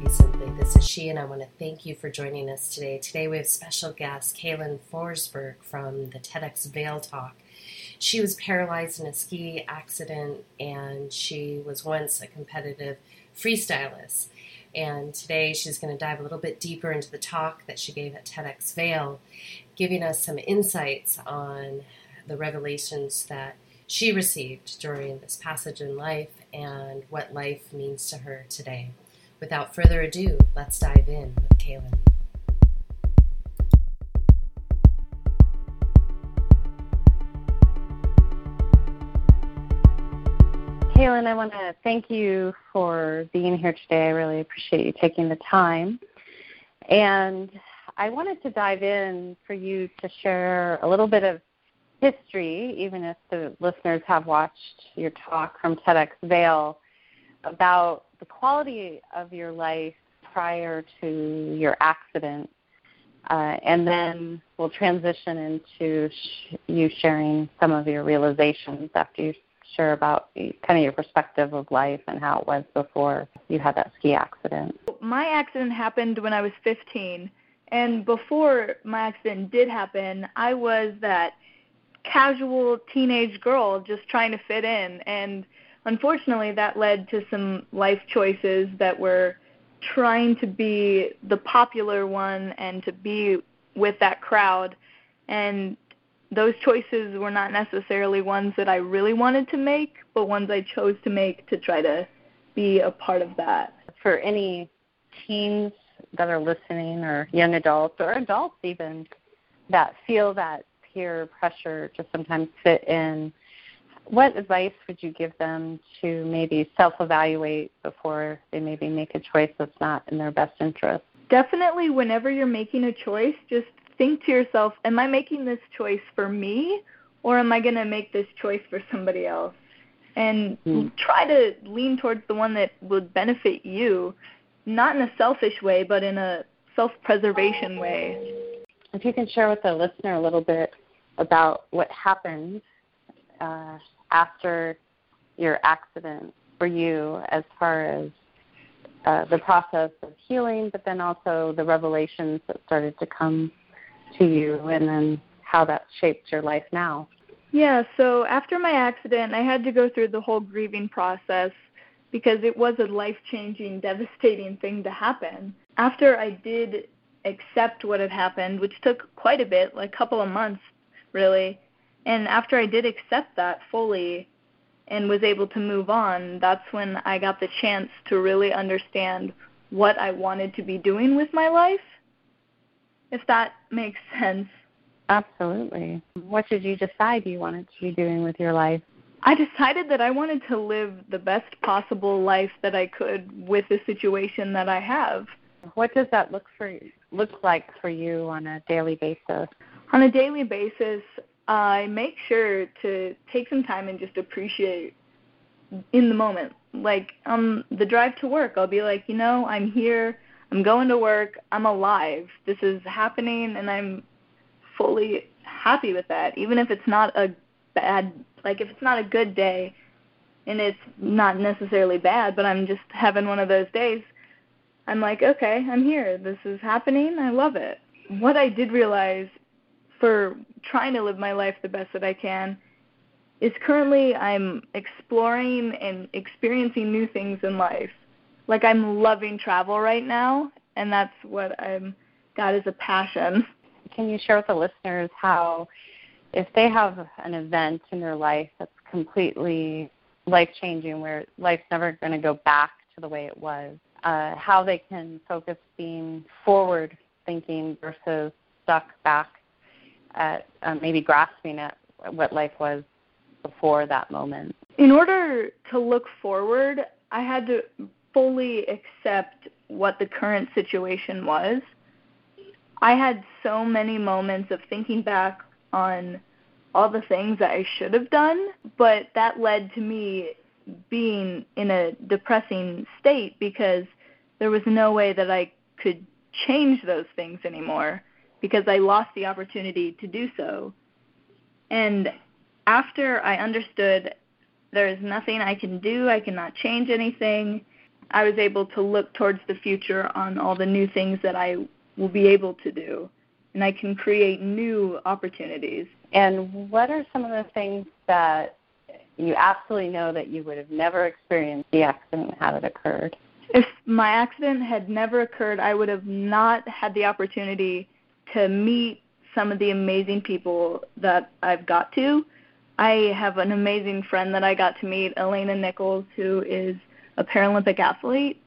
Be Simply. This is she, and I want to thank you for joining us today. Today we have special guest Kaylin Forsberg from the TEDx Vail Talk. She was paralyzed in a ski accident, and she was once a competitive freestylist. And today she's going to dive a little bit deeper into the talk that she gave at TEDx Vail, giving us some insights on the revelations that she received during this passage in life and what life means to her today. Without further ado, let's dive in with Kaylin. Kaylin, I want to thank you for being here today. I really appreciate you taking the time. And I wanted to dive in for you to share a little bit of history, even if the listeners have watched your talk from TEDx Vail, about the quality of your life prior to your accident. Uh, and then we'll transition into sh- you sharing some of your realizations after you share about kind of your perspective of life and how it was before you had that ski accident. My accident happened when I was 15. And before my accident did happen, I was that casual teenage girl just trying to fit in. And unfortunately, that led to some life choices that were trying to be the popular one and to be with that crowd. And those choices were not necessarily ones that I really wanted to make, but ones I chose to make to try to be a part of that. For any teens that are listening, or young adults, or adults even, that feel that peer pressure to sometimes fit in, what advice would you give them to maybe self evaluate before they maybe make a choice that's not in their best interest? Definitely, whenever you're making a choice, just think to yourself, am I making this choice for me or am I going to make this choice for somebody else? And mm. try to lean towards the one that would benefit you, not in a selfish way, but in a self preservation way. If you can share with the listener a little bit about what happened uh, after your accident for you as far as uh, the process of healing, but then also the revelations that started to come to you, and then how that shaped your life now. Yeah, so after my accident, I had to go through the whole grieving process because it was a life changing, devastating thing to happen. After I did accept what had happened, which took quite a bit, like a couple of months really. And after I did accept that fully and was able to move on, that's when I got the chance to really understand what I wanted to be doing with my life, if that makes sense. Absolutely. What did you decide you wanted to be doing with your life? I decided that I wanted to live the best possible life that I could with the situation that I have. What does that look for look like for you on a daily basis? on a daily basis, I make sure to take some time and just appreciate in the moment. Like on the drive to work, I'll be like, you know, I'm here, I'm going to work, I'm alive. This is happening and I'm fully happy with that. Even if it's not a bad like if it's not a good day and it's not necessarily bad, but I'm just having one of those days, I'm like, okay, I'm here. This is happening. I love it. What I did realize for trying to live my life the best that I can is currently I'm exploring and experiencing new things in life. Like I'm loving travel right now, and that's what I'm got as a passion. Can you share with the listeners how, if they have an event in their life that's completely life changing, where life's never going to go back to the way it was, uh, how they can focus being forward thinking versus stuck back at um, maybe grasping at what life was before that moment? In order to look forward, I had to fully accept what the current situation was. I had so many moments of thinking back on all the things that I should have done, but that led to me being in a depressing state because there was no way that I could change those things anymore because I lost the opportunity to do so. And after I understood there is nothing I can do, I cannot change anything, I was able to look towards the future on all the new things that I will be able to do, and I can create new opportunities. And what are some of the things that you absolutely know that you would have never experienced the accident had it occurred? If my accident had never occurred, I would have not had the opportunity to meet some of the amazing people that I've got to. I have an amazing friend that I got to meet, Alana Nichols, who is a Paralympic athlete.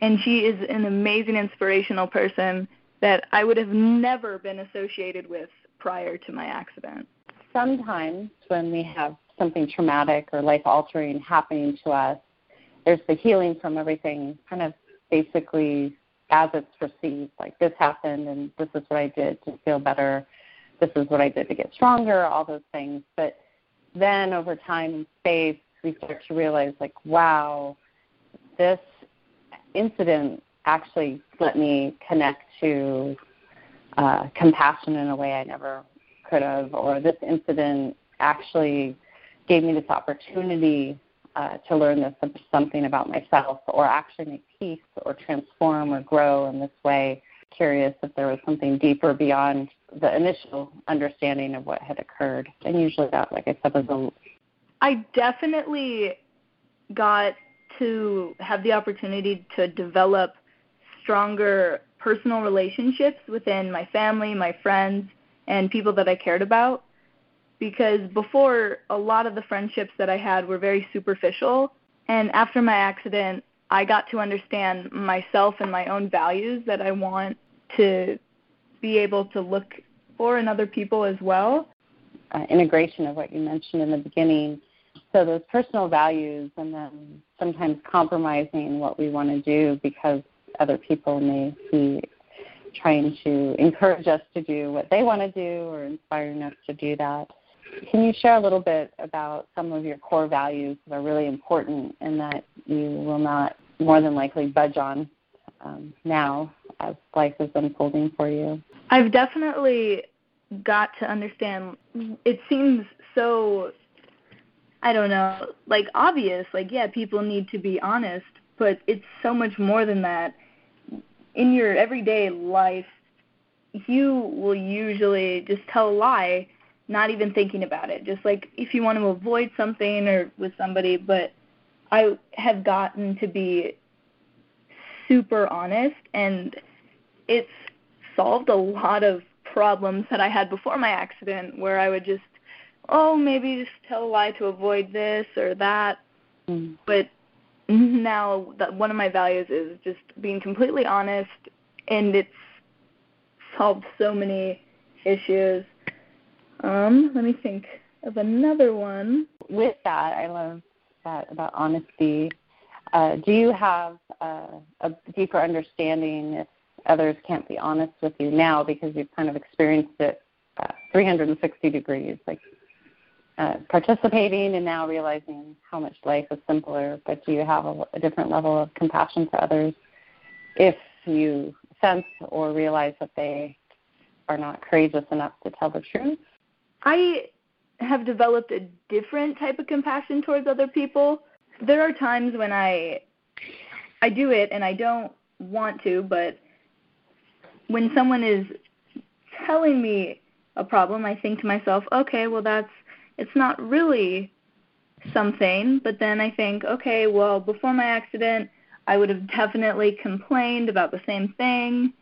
And she is an amazing, inspirational person that I would have never been associated with prior to my accident. Sometimes when we have something traumatic or life altering happening to us, there's the healing from everything kind of basically as it's received. Like this happened and this is what I did to feel better. This is what I did to get stronger, all those things. But then over time and space, we start to realize like, wow, this incident actually let me connect to uh, compassion in a way I never could have, or this incident actually gave me this opportunity uh, to learn this something about myself, or actually make peace, or transform, or grow in this way. Curious if there was something deeper beyond the initial understanding of what had occurred, and usually that, like I said, was a. I definitely got to have the opportunity to develop stronger personal relationships within my family, my friends, and people that I cared about. Because before, a lot of the friendships that I had were very superficial. And after my accident, I got to understand myself and my own values that I want to be able to look for in other people as well. Uh, integration of what you mentioned in the beginning. So those personal values, and then sometimes compromising what we want to do because other people may be trying to encourage us to do what they want to do or inspiring us to do that. Can you share a little bit about some of your core values that are really important and that you will not more than likely budge on um, now as life is unfolding for you? I've definitely got to understand. It seems so, I don't know, like obvious. Like, yeah, people need to be honest, but it's so much more than that. In your everyday life, you will usually just tell a lie, not even thinking about it. Just like if you want to avoid something or with somebody, but I have gotten to be super honest and it's solved a lot of problems that I had before my accident where I would just oh maybe just tell a lie to avoid this or that mm. but now that one of my values is just being completely honest and it's solved so many issues um let me think of another one with that i love that about honesty uh, do you have uh, a deeper understanding if others can't be honest with you now because you've kind of experienced it uh, 360 degrees, like uh, participating and now realizing how much life is simpler. But do you have a, a different level of compassion for others if you sense or realize that they are not courageous enough to tell the truth? I have developed a different type of compassion towards other people. There are times when I I do it and I don't want to, but when someone is telling me a problem, I think to myself, okay, well that's it's not really something, but then I think, okay, well before my accident, I would have definitely complained about the same thing.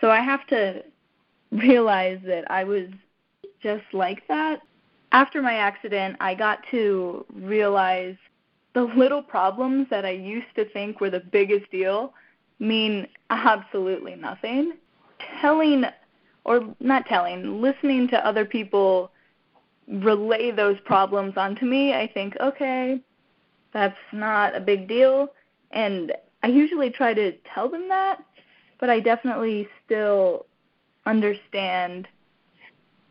So I have to realize that I was just like that. After my accident, I got to realize the little problems that I used to think were the biggest deal mean absolutely nothing telling or not telling, listening to other people relay those problems onto me, I think, okay, that's not a big deal. And I usually try to tell them that, but I definitely still understand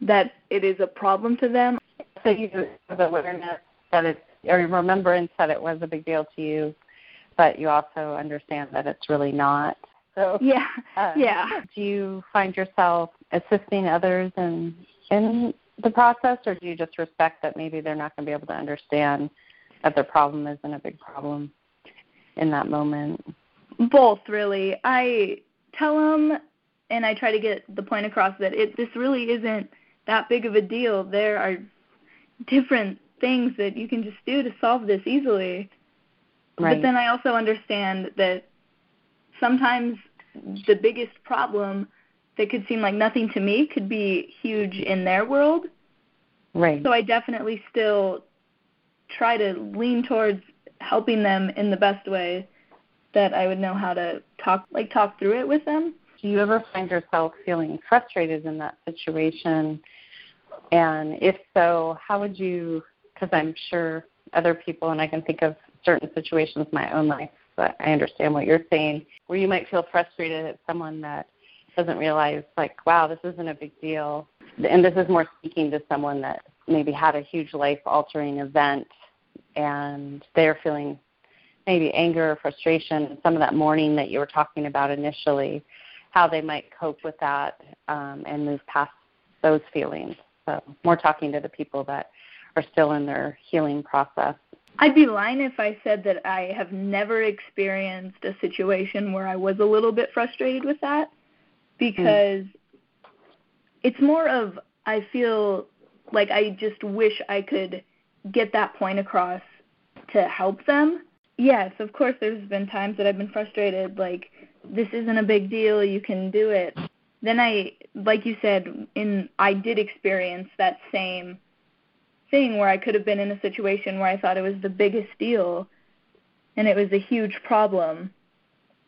that it is a problem to them. So you have awareness that it's, or remembrance that it was a big deal to you, but you also understand that it's really not. So yeah, uh, yeah. Do you find yourself assisting others in in the process, or do you just respect that maybe they're not going to be able to understand that their problem isn't a big problem? in that moment? Both, really. I tell them, and I try to get the point across that it this really isn't that big of a deal. There are different things that you can just do to solve this easily. Right. But then I also understand that sometimes the biggest problem that could seem like nothing to me could be huge in their world. Right. So I definitely still try to lean towards helping them in the best way that I would know how to talk like talk through it with them. Do you ever find yourself feeling frustrated in that situation? And if so, how would you because I'm sure other people and I can think of certain situations in my own life, but I understand what you're saying, where you might feel frustrated at someone that doesn't realize like, wow, this isn't a big deal. And this is more speaking to someone that maybe had a huge life altering event and they're feeling maybe anger or frustration, some of that mourning that you were talking about initially, how they might cope with that um, and move past those feelings. So more talking to the people that are still in their healing process. I'd be lying if I said that I have never experienced a situation where I was a little bit frustrated with that because mm. it's more of I feel like I just wish I could get that point across to help them. Yes, of course there's been times that I've been frustrated like this isn't a big deal, you can do it. Then I like you said in I did experience that same thing where I could have been in a situation where I thought it was the biggest deal and it was a huge problem.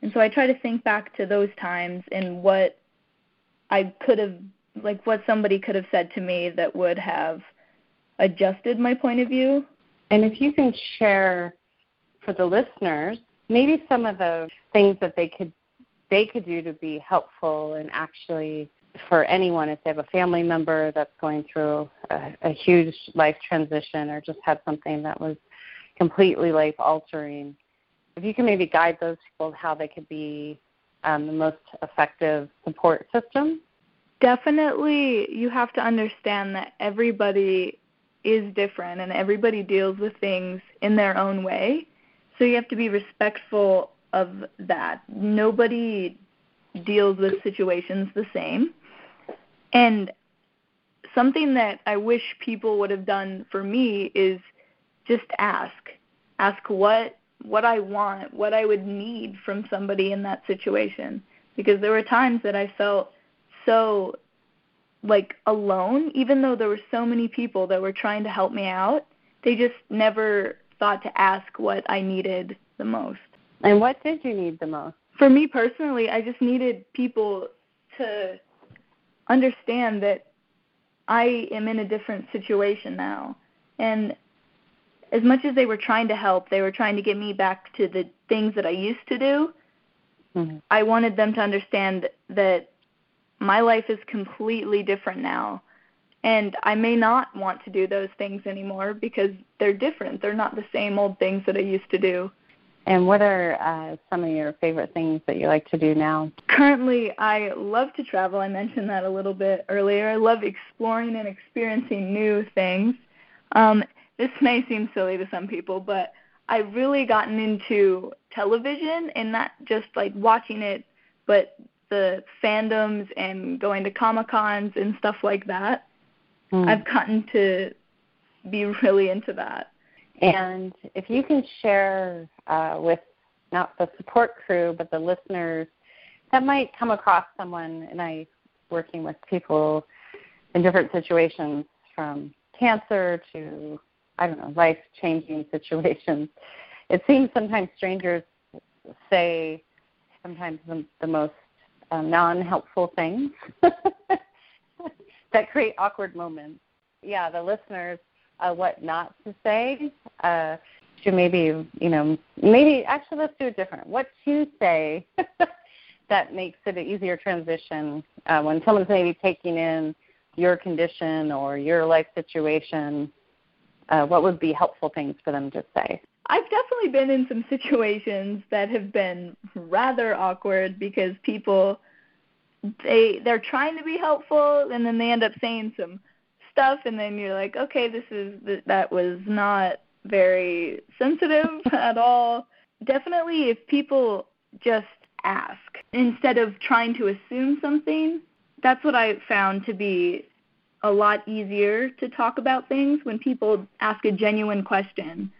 And so I try to think back to those times and what I could have like what somebody could have said to me that would have adjusted my point of view. And if you can share for the listeners, maybe some of the things that they could they could do to be helpful and actually for anyone if they have a family member that's going through a, a huge life transition or just had something that was completely life altering. If you can maybe guide those people how they could be um, the most effective support system. Definitely, you have to understand that everybody is different and everybody deals with things in their own way. So you have to be respectful of that. Nobody deals with situations the same. And something that I wish people would have done for me is just ask. Ask what what I want, what I would need from somebody in that situation. Because there were times that I felt so like alone, even though there were so many people that were trying to help me out. They just never thought to ask what I needed the most. And what did you need the most? For me personally, I just needed people to understand that I am in a different situation now. And as much as they were trying to help, they were trying to get me back to the things that I used to do. Mm-hmm. I wanted them to understand that my life is completely different now. And I may not want to do those things anymore because they're different. They're not the same old things that I used to do. And what are uh, some of your favorite things that you like to do now? Currently, I love to travel. I mentioned that a little bit earlier. I love exploring and experiencing new things. Um, this may seem silly to some people, but I've really gotten into television and not just like watching it, but the fandoms and going to Comic Cons and stuff like that. Mm. I've gotten to be really into that. And if you can share uh, with not the support crew, but the listeners that might come across someone, and I working with people in different situations from cancer to, I don't know, life changing situations. It seems sometimes strangers say sometimes the, the most uh, non helpful things that create awkward moments. Yeah, the listeners uh, what not to say. Uh, to maybe you know maybe actually let's do it different. What to say that makes it an easier transition uh, when someone's maybe taking in your condition or your life situation. Uh, what would be helpful things for them to say? I've definitely been in some situations that have been rather awkward because people they they're trying to be helpful and then they end up saying some stuff and then you're like okay this is that was not very sensitive at all definitely if people just ask instead of trying to assume something, that's what I found to be a lot easier to talk about things when people ask a genuine question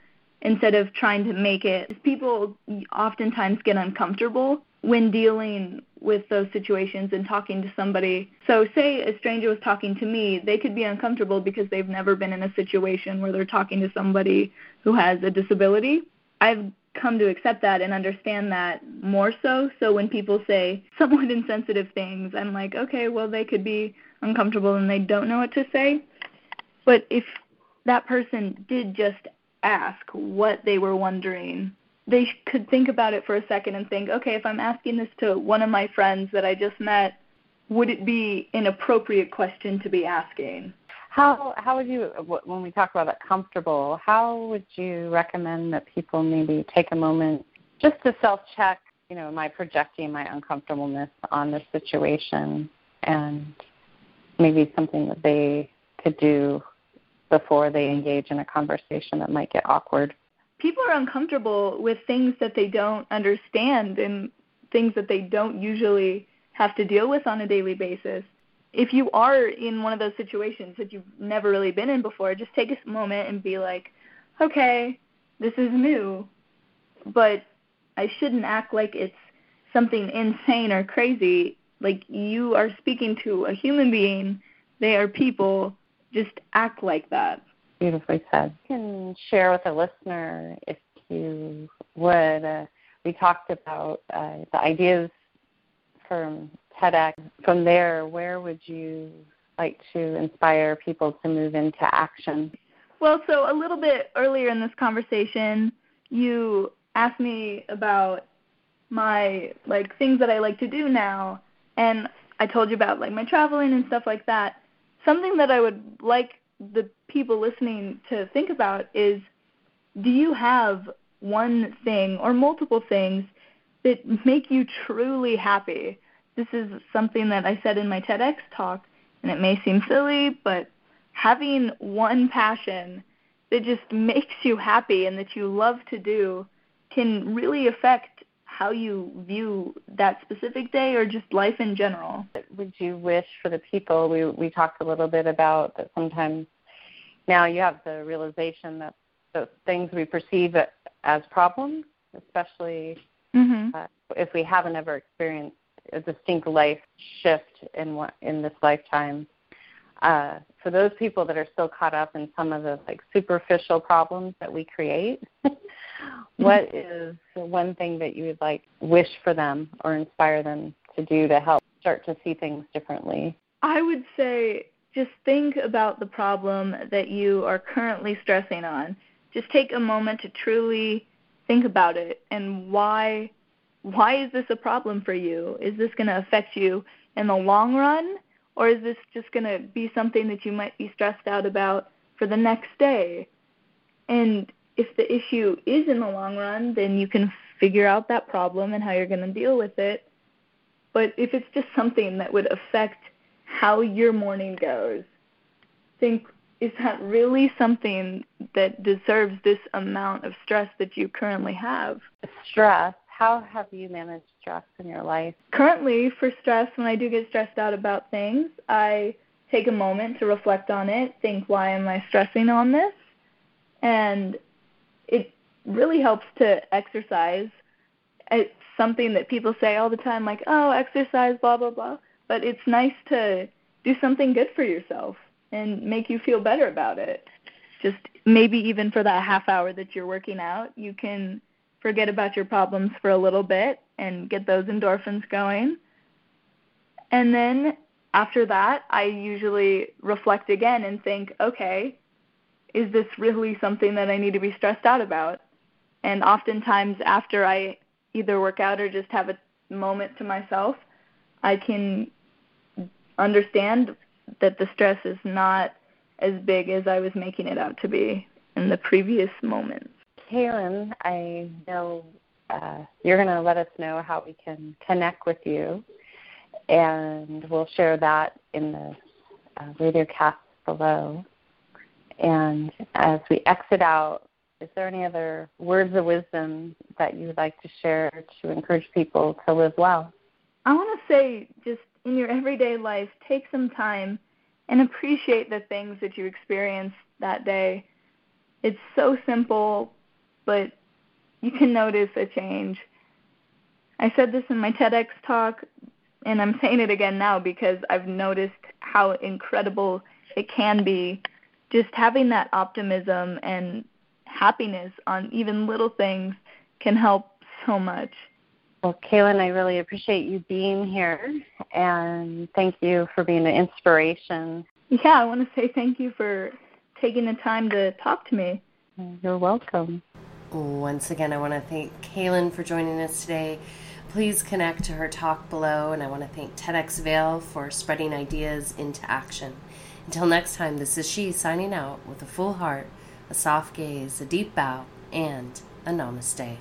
instead of trying to make it. People oftentimes get uncomfortable when dealing with those situations and talking to somebody. So, say a stranger was talking to me, they could be uncomfortable because they've never been in a situation where they're talking to somebody who has a disability. I've come to accept that and understand that more so. So, when people say somewhat insensitive things, I'm like, okay, well, they could be uncomfortable and they don't know what to say. But if that person did just ask what they were wondering they could think about it for a second and think, okay, if I'm asking this to one of my friends that I just met, would it be an appropriate question to be asking? How how would you when we talk about that comfortable? How would you recommend that people maybe take a moment just to self check? You know, am I projecting my uncomfortableness on the situation, and maybe something that they could do before they engage in a conversation that might get awkward people are uncomfortable with things that they don't understand and things that they don't usually have to deal with on a daily basis. If you are in one of those situations that you've never really been in before, just take a moment and be like, okay, this is new, but I shouldn't act like it's something insane or crazy. Like you are speaking to a human being, they are people, just act like that. Beautifully said. You can share with a listener, if you would. Uh, we talked about uh, the ideas from TEDx. From there, where would you like to inspire people to move into action? Well, so a little bit earlier in this conversation, you asked me about my like things that I like to do now, and I told you about like my traveling and stuff like that. Something that I would like the people listening to think about is do you have one thing or multiple things that make you truly happy? This is something that I said in my TEDx talk, and it may seem silly, but having one passion that just makes you happy and that you love to do can really affect how you view that specific day or just life in general. Would you wish for the people we we talked a little bit about that sometimes now you have the realization that the things we perceive as problems, especially mm-hmm. uh, if we haven't ever experienced a distinct life shift in what, in this lifetime. Uh, for those people that are still caught up in some of the like superficial problems that we create, what is the one thing that you would like wish for them or inspire them to do to help start to see things differently? I would say just think about the problem that you are currently stressing on. Just take a moment to truly think about it and why why is this a problem for you? Is this going to affect you in the long run or is this just going to be something that you might be stressed out about for the next day? And if the issue is in the long run, then you can figure out that problem and how you're going to deal with it. But if it's just something that would affect how your morning goes. Think, is that really something that deserves this amount of stress that you currently have? Stress. How have you managed stress in your life? Currently, for stress, when I do get stressed out about things, I take a moment to reflect on it, think, why am I stressing on this? And it really helps to exercise. It's something that people say all the time, like, oh, exercise, blah, blah, blah but it's nice to do something good for yourself and make you feel better about it. Just maybe even for that half hour that you're working out, you can forget about your problems for a little bit and get those endorphins going. And then after that, I usually reflect again and think, okay, is this really something that I need to be stressed out about? And oftentimes, after I either work out or just have a moment to myself, I can understand that the stress is not as big as I was making it out to be in the previous moments. Kaylin, I know uh, you're going to let us know how we can connect with you, and we'll share that in the uh, radio cast below. And as we exit out is there any other words of wisdom that you would like to share to encourage people to live well? I want to say just in your everyday life, take some time and appreciate the things that you experienced that day. It's so simple, but you can notice a change. I said this in my TEDx talk, and I'm saying it again now because I've noticed how incredible it can be just having that optimism and happiness on even little things can help so much. Well, Kaylin, I really appreciate you being here, and thank you for being an inspiration. Yeah, I want to say thank you for taking the time to talk to me. You're welcome. Once again, I want to thank Kaylin for joining us today. Please connect to her talk below, and I want to thank TEDx Vail for spreading ideas into action. Until next time, this is she signing out with a full heart, a soft gaze, a deep bow, and a namaste.